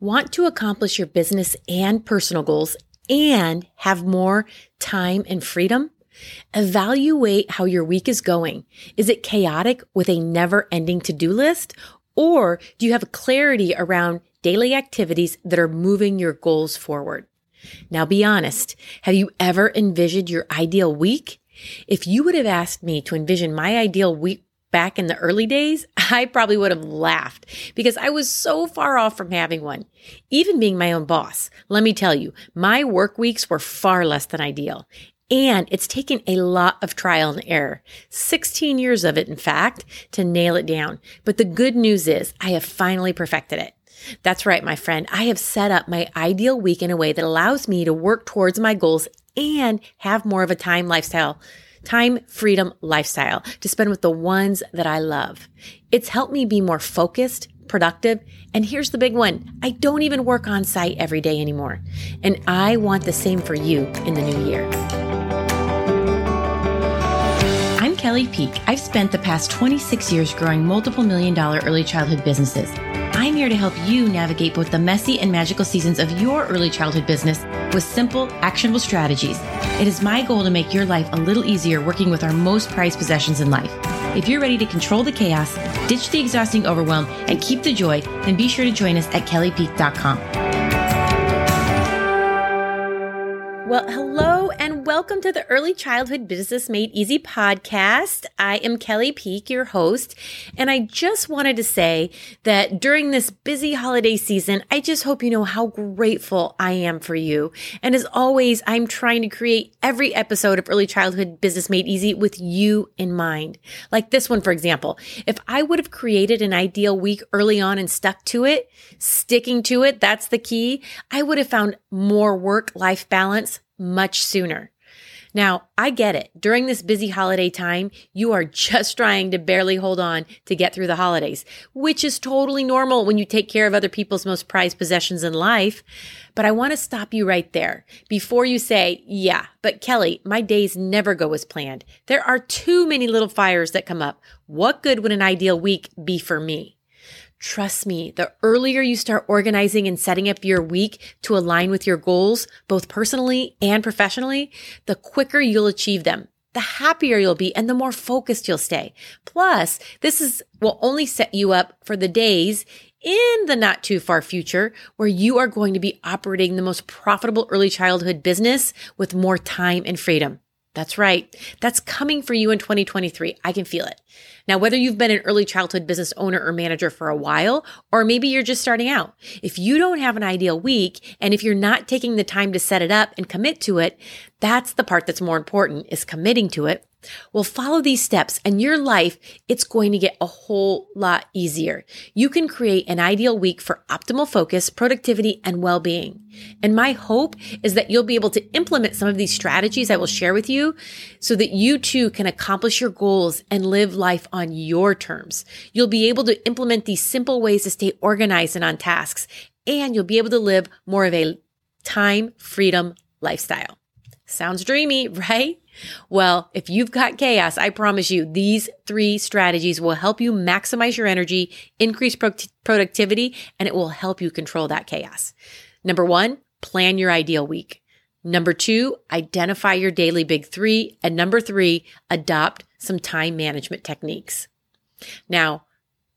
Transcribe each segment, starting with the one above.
Want to accomplish your business and personal goals and have more time and freedom? Evaluate how your week is going. Is it chaotic with a never ending to do list? Or do you have clarity around daily activities that are moving your goals forward? Now be honest. Have you ever envisioned your ideal week? If you would have asked me to envision my ideal week back in the early days, I probably would have laughed because I was so far off from having one. Even being my own boss, let me tell you, my work weeks were far less than ideal. And it's taken a lot of trial and error, 16 years of it, in fact, to nail it down. But the good news is I have finally perfected it. That's right, my friend. I have set up my ideal week in a way that allows me to work towards my goals and have more of a time lifestyle time freedom lifestyle to spend with the ones that I love. It's helped me be more focused, productive, and here's the big one. I don't even work on site every day anymore. And I want the same for you in the new year. I'm Kelly Peak. I've spent the past 26 years growing multiple million dollar early childhood businesses. I'm here to help you navigate both the messy and magical seasons of your early childhood business with simple, actionable strategies. It is my goal to make your life a little easier working with our most prized possessions in life. If you're ready to control the chaos, ditch the exhausting overwhelm, and keep the joy, then be sure to join us at kellypeak.com. Well, hello and welcome to the Early Childhood Business Made Easy podcast. I am Kelly Peak, your host, and I just wanted to say that during this busy holiday season, I just hope you know how grateful I am for you. And as always, I'm trying to create every episode of Early Childhood Business Made Easy with you in mind. Like this one, for example. If I would have created an ideal week early on and stuck to it, sticking to it, that's the key, I would have found more work life balance much sooner. Now, I get it. During this busy holiday time, you are just trying to barely hold on to get through the holidays, which is totally normal when you take care of other people's most prized possessions in life. But I want to stop you right there before you say, yeah, but Kelly, my days never go as planned. There are too many little fires that come up. What good would an ideal week be for me? Trust me, the earlier you start organizing and setting up your week to align with your goals, both personally and professionally, the quicker you'll achieve them. The happier you'll be and the more focused you'll stay. Plus, this is will only set you up for the days in the not too far future where you are going to be operating the most profitable early childhood business with more time and freedom. That's right. That's coming for you in 2023. I can feel it. Now, whether you've been an early childhood business owner or manager for a while, or maybe you're just starting out, if you don't have an ideal week and if you're not taking the time to set it up and commit to it, that's the part that's more important is committing to it well, follow these steps and your life, it's going to get a whole lot easier. You can create an ideal week for optimal focus, productivity, and well-being. And my hope is that you'll be able to implement some of these strategies I will share with you so that you too can accomplish your goals and live life on your terms. You'll be able to implement these simple ways to stay organized and on tasks, and you'll be able to live more of a time freedom lifestyle. Sounds dreamy, right? Well, if you've got chaos, I promise you these three strategies will help you maximize your energy, increase pro- productivity, and it will help you control that chaos. Number one, plan your ideal week. Number two, identify your daily big three. And number three, adopt some time management techniques. Now,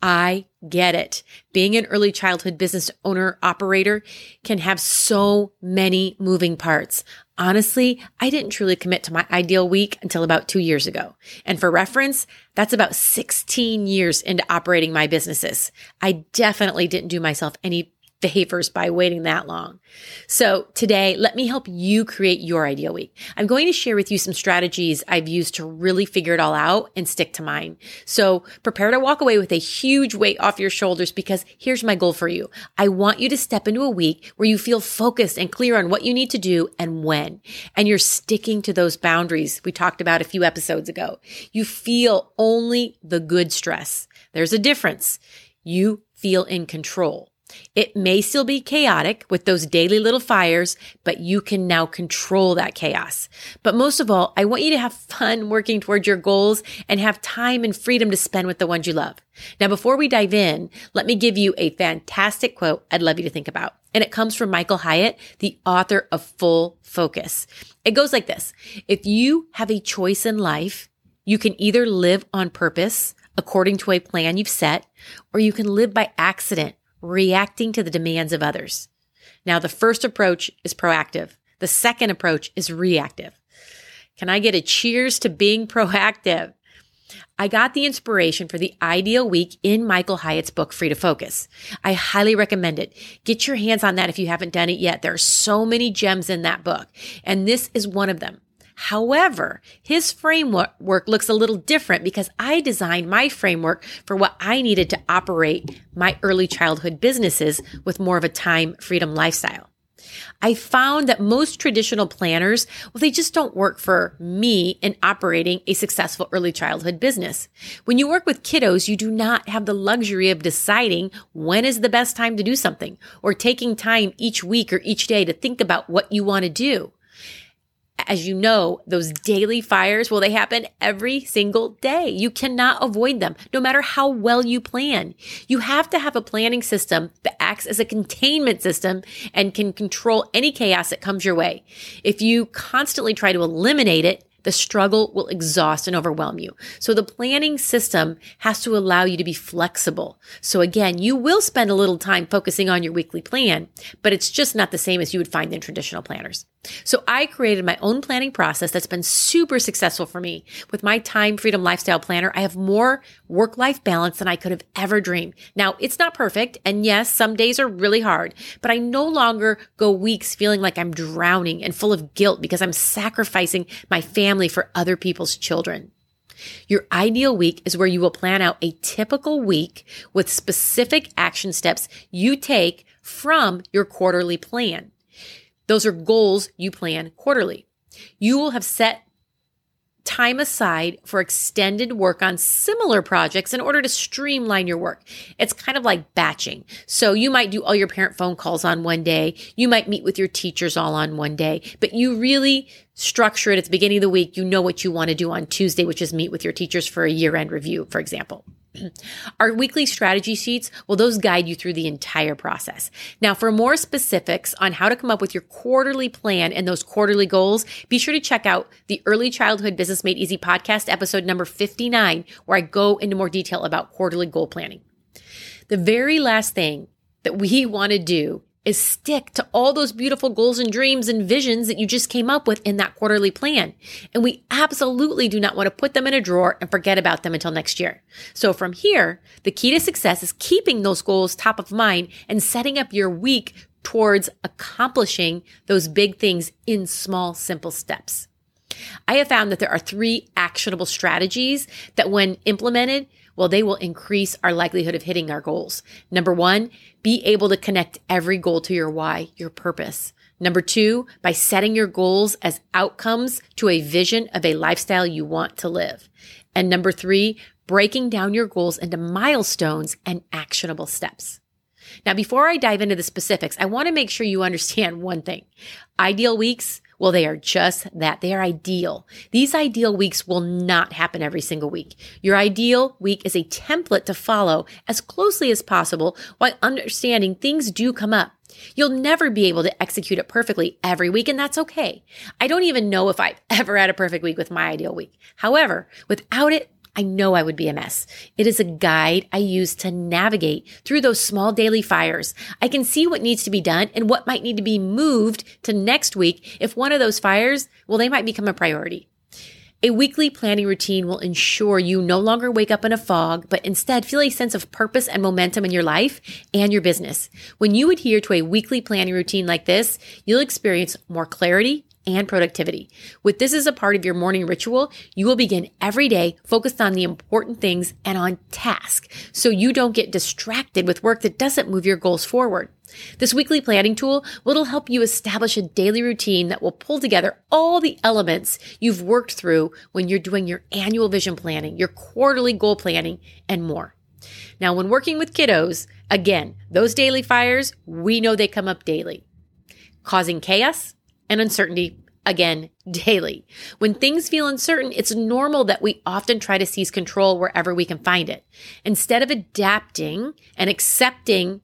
I get it. Being an early childhood business owner operator can have so many moving parts. Honestly, I didn't truly commit to my ideal week until about two years ago. And for reference, that's about 16 years into operating my businesses. I definitely didn't do myself any favors by waiting that long. So today, let me help you create your ideal week. I'm going to share with you some strategies I've used to really figure it all out and stick to mine. So prepare to walk away with a huge weight off your shoulders because here's my goal for you. I want you to step into a week where you feel focused and clear on what you need to do and when. And you're sticking to those boundaries we talked about a few episodes ago. You feel only the good stress. There's a difference. You feel in control. It may still be chaotic with those daily little fires, but you can now control that chaos. But most of all, I want you to have fun working towards your goals and have time and freedom to spend with the ones you love. Now, before we dive in, let me give you a fantastic quote I'd love you to think about. And it comes from Michael Hyatt, the author of Full Focus. It goes like this. If you have a choice in life, you can either live on purpose according to a plan you've set, or you can live by accident reacting to the demands of others. Now, the first approach is proactive. The second approach is reactive. Can I get a cheers to being proactive? I got the inspiration for the ideal week in Michael Hyatt's book, Free to Focus. I highly recommend it. Get your hands on that if you haven't done it yet. There are so many gems in that book, and this is one of them. However, his framework looks a little different because I designed my framework for what I needed to operate my early childhood businesses with more of a time freedom lifestyle. I found that most traditional planners, well, they just don't work for me in operating a successful early childhood business. When you work with kiddos, you do not have the luxury of deciding when is the best time to do something or taking time each week or each day to think about what you want to do as you know, those daily fires, well, they happen every single day. You cannot avoid them, no matter how well you plan. You have to have a planning system that acts as a containment system and can control any chaos that comes your way. If you constantly try to eliminate it, the struggle will exhaust and overwhelm you. So the planning system has to allow you to be flexible. So again, you will spend a little time focusing on your weekly plan, but it's just not the same as you would find in traditional planners. So I created my own planning process that's been super successful for me. With my time freedom lifestyle planner, I have more work life balance than I could have ever dreamed. Now it's not perfect. And yes, some days are really hard, but I no longer go weeks feeling like I'm drowning and full of guilt because I'm sacrificing my family for other people's children. Your ideal week is where you will plan out a typical week with specific action steps you take from your quarterly plan. Those are goals you plan quarterly. You will have set time aside for extended work on similar projects in order to streamline your work. It's kind of like batching. So you might do all your parent phone calls on one day. You might meet with your teachers all on one day, but you really structure it at the beginning of the week. You know what you want to do on Tuesday, which is meet with your teachers for a year end review, for example. Our weekly strategy sheets, well, those guide you through the entire process. Now, for more specifics on how to come up with your quarterly plan and those quarterly goals, be sure to check out the Early Childhood Business Made Easy podcast, episode number 59, where I go into more detail about quarterly goal planning. The very last thing that we want to do is stick to all those beautiful goals and dreams and visions that you just came up with in that quarterly plan. And we absolutely do not want to put them in a drawer and forget about them until next year. So from here, the key to success is keeping those goals top of mind and setting up your week towards accomplishing those big things in small, simple steps. I have found that there are three actionable strategies that when implemented well, they will increase our likelihood of hitting our goals. Number one, be able to connect every goal to your why, your purpose. Number two, by setting your goals as outcomes to a vision of a lifestyle you want to live. And number three, breaking down your goals into milestones and actionable steps. Now, before I dive into the specifics, I want to make sure you understand one thing. Ideal weeks well, they are just that. They are ideal. These ideal weeks will not happen every single week. Your ideal week is a template to follow as closely as possible while understanding things do come up. You'll never be able to execute it perfectly every week, and that's okay. I don't even know if I've ever had a perfect week with my ideal week. However, without it, I know I would be a mess. It is a guide I use to navigate through those small daily fires. I can see what needs to be done and what might need to be moved to next week if one of those fires, well, they might become a priority. A weekly planning routine will ensure you no longer wake up in a fog, but instead feel a sense of purpose and momentum in your life and your business. When you adhere to a weekly planning routine like this, you'll experience more clarity, and productivity. With this as a part of your morning ritual, you will begin every day focused on the important things and on task so you don't get distracted with work that doesn't move your goals forward. This weekly planning tool will help you establish a daily routine that will pull together all the elements you've worked through when you're doing your annual vision planning, your quarterly goal planning, and more. Now, when working with kiddos, again, those daily fires, we know they come up daily, causing chaos and uncertainty again daily. When things feel uncertain, it's normal that we often try to seize control wherever we can find it. Instead of adapting and accepting,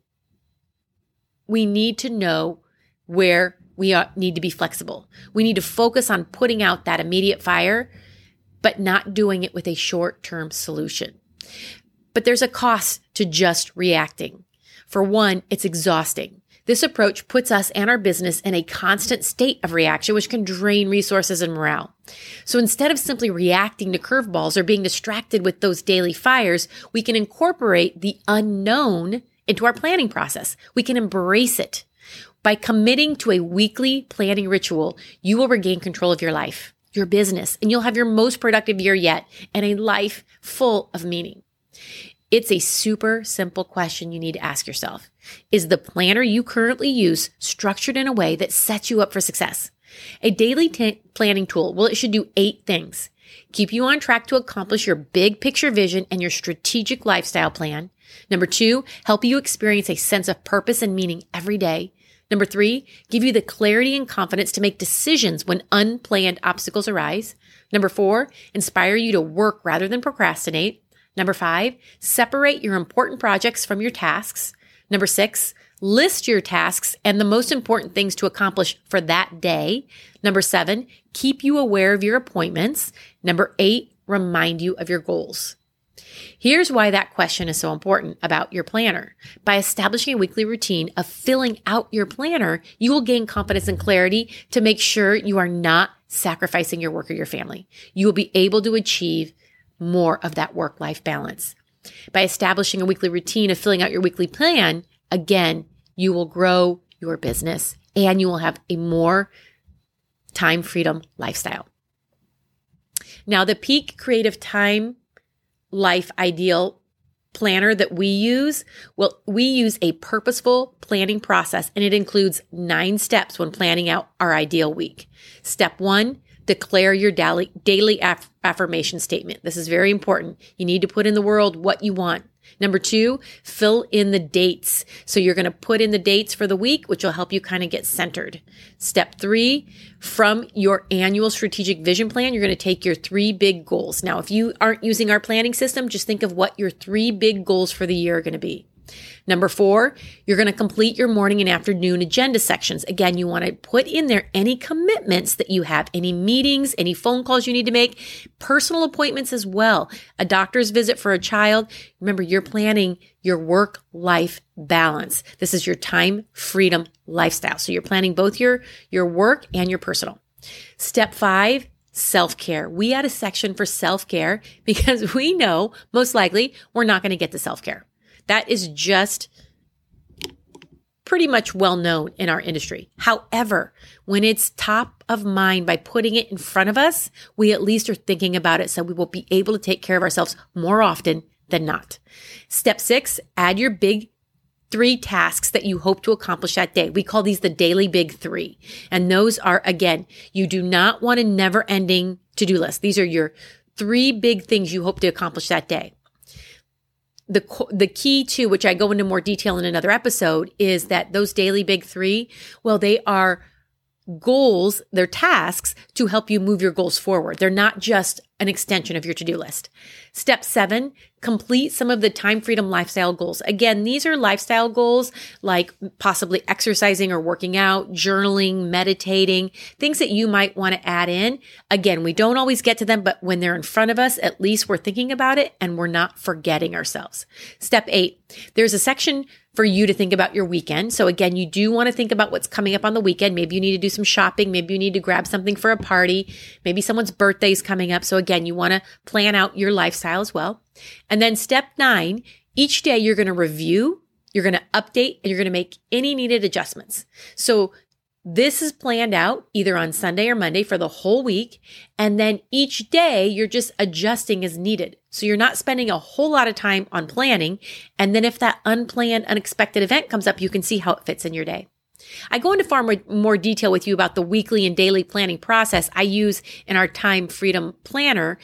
we need to know where we need to be flexible. We need to focus on putting out that immediate fire, but not doing it with a short term solution. But there's a cost to just reacting. For one, it's exhausting. This approach puts us and our business in a constant state of reaction, which can drain resources and morale. So instead of simply reacting to curveballs or being distracted with those daily fires, we can incorporate the unknown into our planning process. We can embrace it. By committing to a weekly planning ritual, you will regain control of your life, your business, and you'll have your most productive year yet and a life full of meaning. It's a super simple question you need to ask yourself. Is the planner you currently use structured in a way that sets you up for success? A daily t- planning tool, well, it should do eight things. Keep you on track to accomplish your big picture vision and your strategic lifestyle plan. Number two, help you experience a sense of purpose and meaning every day. Number three, give you the clarity and confidence to make decisions when unplanned obstacles arise. Number four, inspire you to work rather than procrastinate. Number five, separate your important projects from your tasks. Number six, list your tasks and the most important things to accomplish for that day. Number seven, keep you aware of your appointments. Number eight, remind you of your goals. Here's why that question is so important about your planner. By establishing a weekly routine of filling out your planner, you will gain confidence and clarity to make sure you are not sacrificing your work or your family. You will be able to achieve more of that work life balance. By establishing a weekly routine of filling out your weekly plan, again, you will grow your business and you will have a more time freedom lifestyle. Now, the peak creative time life ideal planner that we use, well, we use a purposeful planning process and it includes nine steps when planning out our ideal week. Step one, declare your daily, daily aff- affirmation statement. This is very important. You need to put in the world what you want. Number two, fill in the dates. So you're going to put in the dates for the week, which will help you kind of get centered. Step three, from your annual strategic vision plan, you're going to take your three big goals. Now, if you aren't using our planning system, just think of what your three big goals for the year are going to be. Number four, you're going to complete your morning and afternoon agenda sections. Again, you want to put in there any commitments that you have, any meetings, any phone calls you need to make, personal appointments as well, a doctor's visit for a child. Remember, you're planning your work life balance. This is your time freedom lifestyle. So you're planning both your, your work and your personal. Step five, self care. We add a section for self care because we know most likely we're not going to get to self care. That is just pretty much well known in our industry. However, when it's top of mind by putting it in front of us, we at least are thinking about it so we will be able to take care of ourselves more often than not. Step six, add your big three tasks that you hope to accomplish that day. We call these the daily big three. And those are, again, you do not want a never ending to do list. These are your three big things you hope to accomplish that day the the key to which I go into more detail in another episode is that those daily big 3 well they are goals, they're tasks to help you move your goals forward. They're not just an extension of your to do list. Step seven, complete some of the time freedom lifestyle goals. Again, these are lifestyle goals like possibly exercising or working out, journaling, meditating, things that you might want to add in. Again, we don't always get to them, but when they're in front of us, at least we're thinking about it and we're not forgetting ourselves. Step eight, there's a section for you to think about your weekend. So again, you do want to think about what's coming up on the weekend. Maybe you need to do some shopping. Maybe you need to grab something for a party. Maybe someone's birthday is coming up. So again, you want to plan out your lifestyle as well. And then step nine, each day you're going to review, you're going to update, and you're going to make any needed adjustments. So this is planned out either on Sunday or Monday for the whole week. And then each day you're just adjusting as needed. So you're not spending a whole lot of time on planning. And then if that unplanned, unexpected event comes up, you can see how it fits in your day. I go into far more, more detail with you about the weekly and daily planning process I use in our time freedom planner.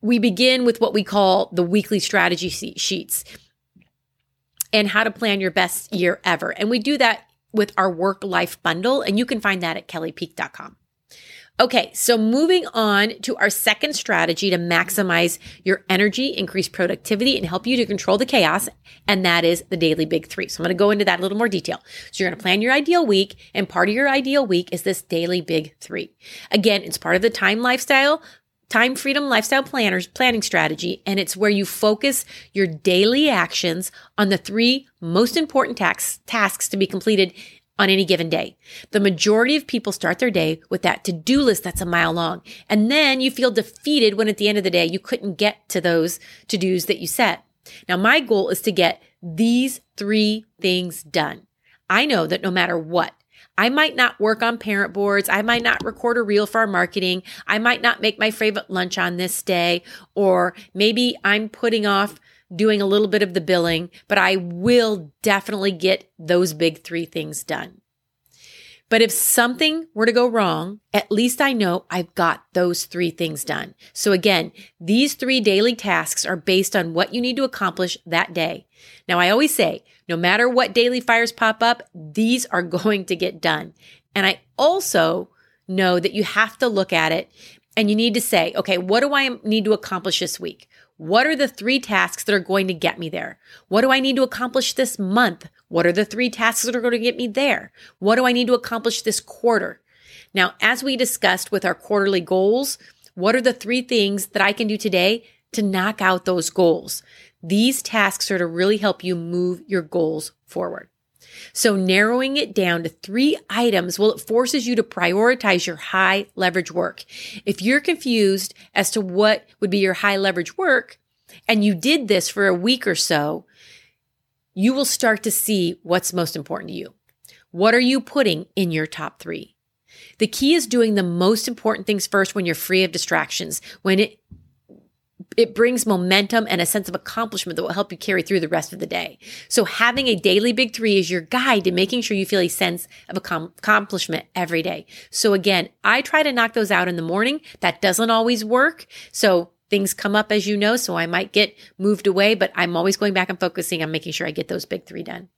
we begin with what we call the weekly strategy sheets and how to plan your best year ever. And we do that with our work life bundle, and you can find that at kellypeak.com. Okay, so moving on to our second strategy to maximize your energy, increase productivity, and help you to control the chaos, and that is the daily big three. So I'm to go into that a little more detail. So you're to plan your ideal week, and part of your ideal week is this daily big three. Again, it's part of the time lifestyle time freedom lifestyle planners planning strategy and it's where you focus your daily actions on the three most important tax, tasks to be completed on any given day. The majority of people start their day with that to-do list that's a mile long. And then you feel defeated when at the end of the day you couldn't get to those to-dos that you set. Now my goal is to get these three things done. I know that no matter what, I might not work on parent boards. I might not record a reel for our marketing. I might not make my favorite lunch on this day, or maybe I'm putting off doing a little bit of the billing, but I will definitely get those big three things done. But if something were to go wrong, at least I know I've got those three things done. So again, these three daily tasks are based on what you need to accomplish that day. Now, I always say, no matter what daily fires pop up, these are going to get done. And I also know that you have to look at it and you need to say, okay, what do I need to accomplish this week? What are the three tasks that are going to get me there? What do I need to accomplish this month? What are the three tasks that are going to get me there? What do I need to accomplish this quarter? Now, as we discussed with our quarterly goals, what are the three things that I can do today to knock out those goals? These tasks are to really help you move your goals forward. So narrowing it down to three items, well, it forces you to prioritize your high leverage work. If you're confused as to what would be your high leverage work, and you did this for a week or so, you will start to see what's most important to you. What are you putting in your top three? The key is doing the most important things first when you're free of distractions, when it it brings momentum and a sense of accomplishment that will help you carry through the rest of the day. So having a daily big three is your guide to making sure you feel a sense of accomplishment every day. So again, I try to knock those out in the morning. That doesn't always work. So things come up as you know. So I might get moved away, but I'm always going back and focusing on making sure I get those big three done.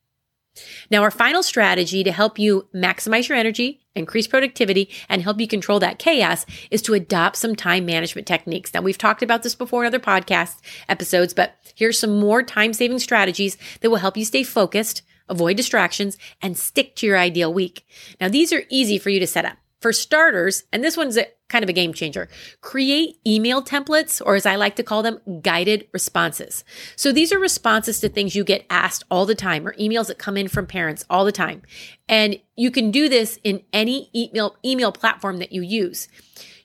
Now, our final strategy to help you maximize your energy, increase productivity, and help you control that chaos is to adopt some time management techniques. Now, we've talked about this before in other podcast episodes, but here's some more time saving strategies that will help you stay focused, avoid distractions, and stick to your ideal week. Now, these are easy for you to set up. For starters, and this one's a, kind of a game changer, create email templates, or as I like to call them, guided responses. So these are responses to things you get asked all the time or emails that come in from parents all the time. And you can do this in any email, email platform that you use.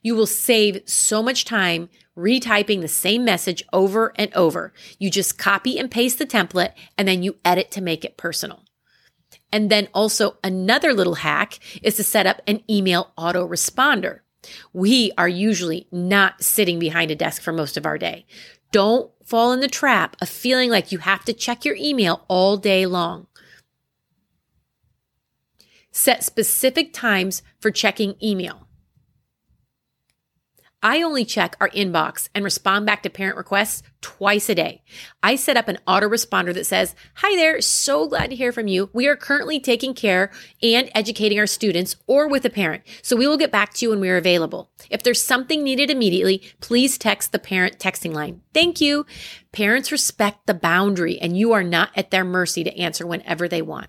You will save so much time retyping the same message over and over. You just copy and paste the template and then you edit to make it personal. And then also another little hack is to set up an email autoresponder. We are usually not sitting behind a desk for most of our day. Don't fall in the trap of feeling like you have to check your email all day long. Set specific times for checking email. I only check our inbox and respond back to parent requests twice a day. I set up an autoresponder that says, Hi there, so glad to hear from you. We are currently taking care and educating our students or with a parent, so we will get back to you when we are available. If there's something needed immediately, please text the parent texting line. Thank you. Parents respect the boundary and you are not at their mercy to answer whenever they want.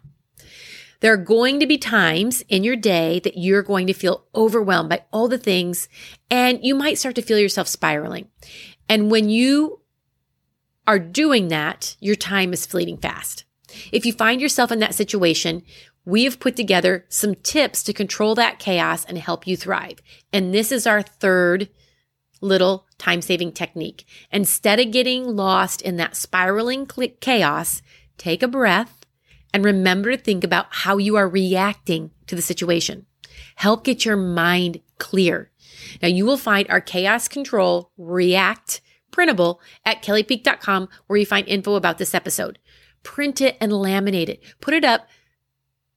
There are going to be times in your day that you're going to feel overwhelmed by all the things, and you might start to feel yourself spiraling. And when you are doing that, your time is fleeting fast. If you find yourself in that situation, we have put together some tips to control that chaos and help you thrive. And this is our third little time saving technique. Instead of getting lost in that spiraling chaos, take a breath and remember to think about how you are reacting to the situation. Help get your mind clear. Now you will find our chaos control react printable at kellypeak.com where you find info about this episode. Print it and laminate it. Put it up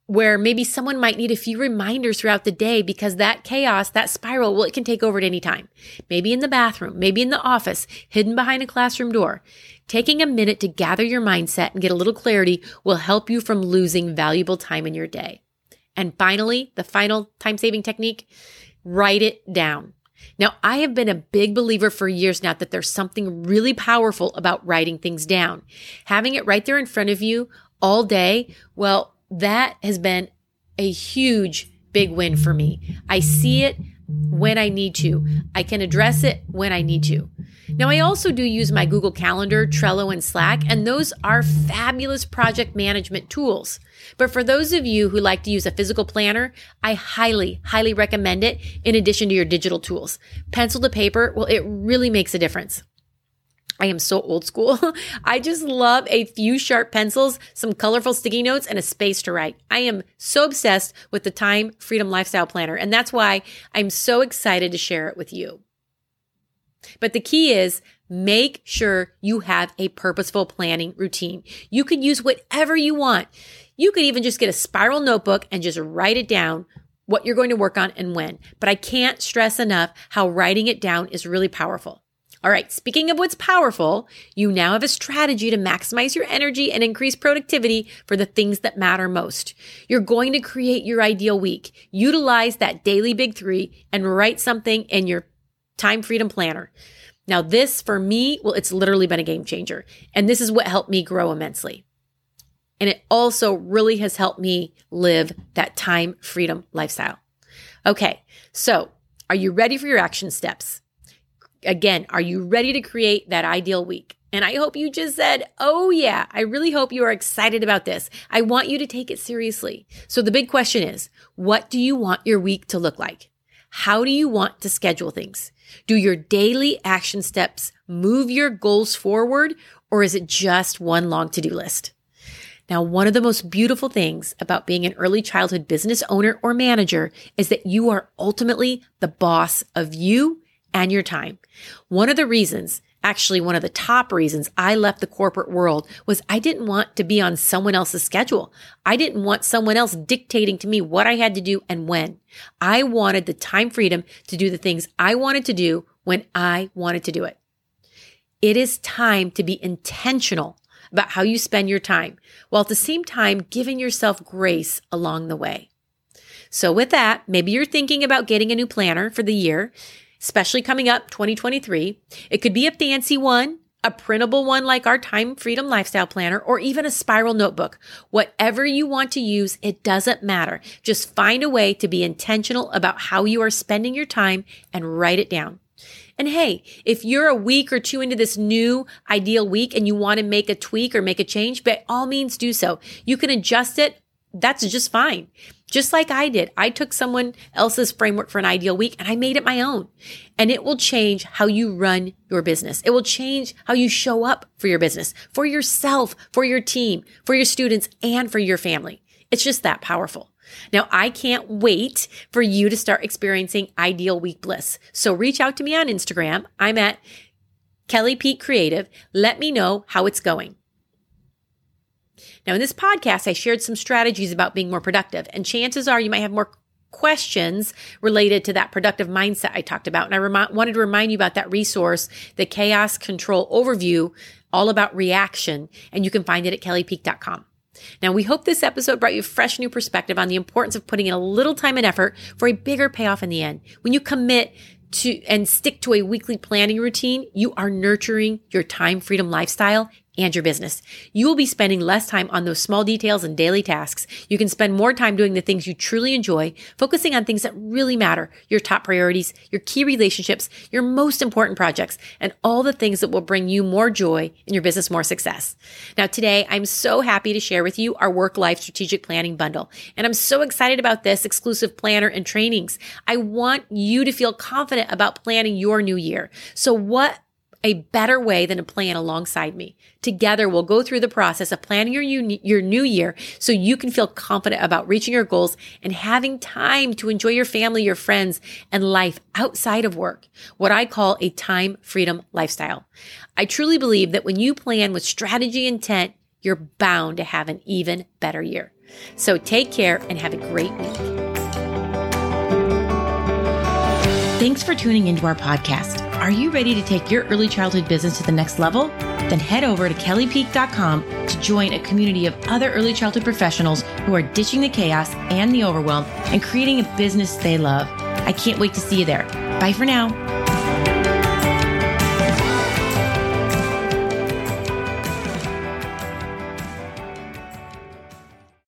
where maybe someone might need a few reminders throughout the day because that chaos, that spiral, well, it can take over at any time. Maybe in the bathroom, maybe in the office, hidden behind a classroom door. Taking a minute to gather your mindset and get a little clarity will help you from losing valuable time in your day. And finally, the final time saving technique, write it down. Now, I have been a big believer for years now that there's something really powerful about writing things down. Having it right there in front of you all day, well, that has been a huge big win for me. I see it when I need to. I can address it when I need to. Now, I also do use my Google Calendar, Trello, and Slack, and those are fabulous project management tools. But for those of you who like to use a physical planner, I highly, highly recommend it in addition to your digital tools. Pencil to paper, well, it really makes a difference. I am so old school. I just love a few sharp pencils, some colorful sticky notes, and a space to write. I am so obsessed with the Time Freedom Lifestyle Planner, and that's why I'm so excited to share it with you. But the key is make sure you have a purposeful planning routine. You could use whatever you want. You could even just get a spiral notebook and just write it down what you're going to work on and when. But I can't stress enough how writing it down is really powerful. All right, speaking of what's powerful, you now have a strategy to maximize your energy and increase productivity for the things that matter most. You're going to create your ideal week. Utilize that daily big three and write something in your time freedom planner. Now, this for me, well, it's literally been a game changer. And this is what helped me grow immensely. And it also really has helped me live that time freedom lifestyle. Okay, so are you ready for your action steps? Again, are you ready to create that ideal week? And I hope you just said, Oh, yeah, I really hope you are excited about this. I want you to take it seriously. So the big question is, what do you want your week to look like? How do you want to schedule things? Do your daily action steps move your goals forward, or is it just one long to do list? Now, one of the most beautiful things about being an early childhood business owner or manager is that you are ultimately the boss of you and your time. One of the reasons, actually one of the top reasons I left the corporate world was I didn't want to be on someone else's schedule. I didn't want someone else dictating to me what I had to do and when. I wanted the time freedom to do the things I wanted to do when I wanted to do it. It is time to be intentional about how you spend your time while at the same time giving yourself grace along the way. So with that, maybe you're thinking about getting a new planner for the year especially coming up 2023. It could be a fancy one, a printable one like our Time Freedom Lifestyle Planner, or even a spiral notebook. Whatever you want to use, it doesn't matter. Just find a way to be intentional about how you are spending your time and write it down. And hey, if you're a week or two into this new ideal week and you want to make a tweak or make a change, by all means do so. You can adjust it. That's just fine. Just like I did, I took someone else's framework for an ideal week and I made it my own. And it will change how you run your business. It will change how you show up for your business, for yourself, for your team, for your students, and for your family. It's just that powerful. Now, I can't wait for you to start experiencing ideal week bliss. So reach out to me on Instagram. I'm at Kelly Peak Creative. Let me know how it's going. Now, in this podcast, I shared some strategies about being more productive, and chances are you might have more questions related to that productive mindset I talked about. And I rem- wanted to remind you about that resource, the Chaos Control Overview, all about reaction, and you can find it at kellypeak.com. Now, we hope this episode brought you a fresh new perspective on the importance of putting in a little time and effort for a bigger payoff in the end. When you commit to and stick to a weekly planning routine, you are nurturing your time freedom lifestyle and your business. You will be spending less time on those small details and daily tasks. You can spend more time doing the things you truly enjoy, focusing on things that really matter, your top priorities, your key relationships, your most important projects, and all the things that will bring you more joy and your business more success. Now, today, I'm so happy to share with you our work life strategic planning bundle. And I'm so excited about this exclusive planner and trainings. I want you to feel confident about planning your new year. So what a better way than to plan alongside me. Together, we'll go through the process of planning your, your new year so you can feel confident about reaching your goals and having time to enjoy your family, your friends, and life outside of work. What I call a time freedom lifestyle. I truly believe that when you plan with strategy intent, you're bound to have an even better year. So take care and have a great week. For tuning into our podcast. Are you ready to take your early childhood business to the next level? Then head over to kellypeak.com to join a community of other early childhood professionals who are ditching the chaos and the overwhelm and creating a business they love. I can't wait to see you there. Bye for now.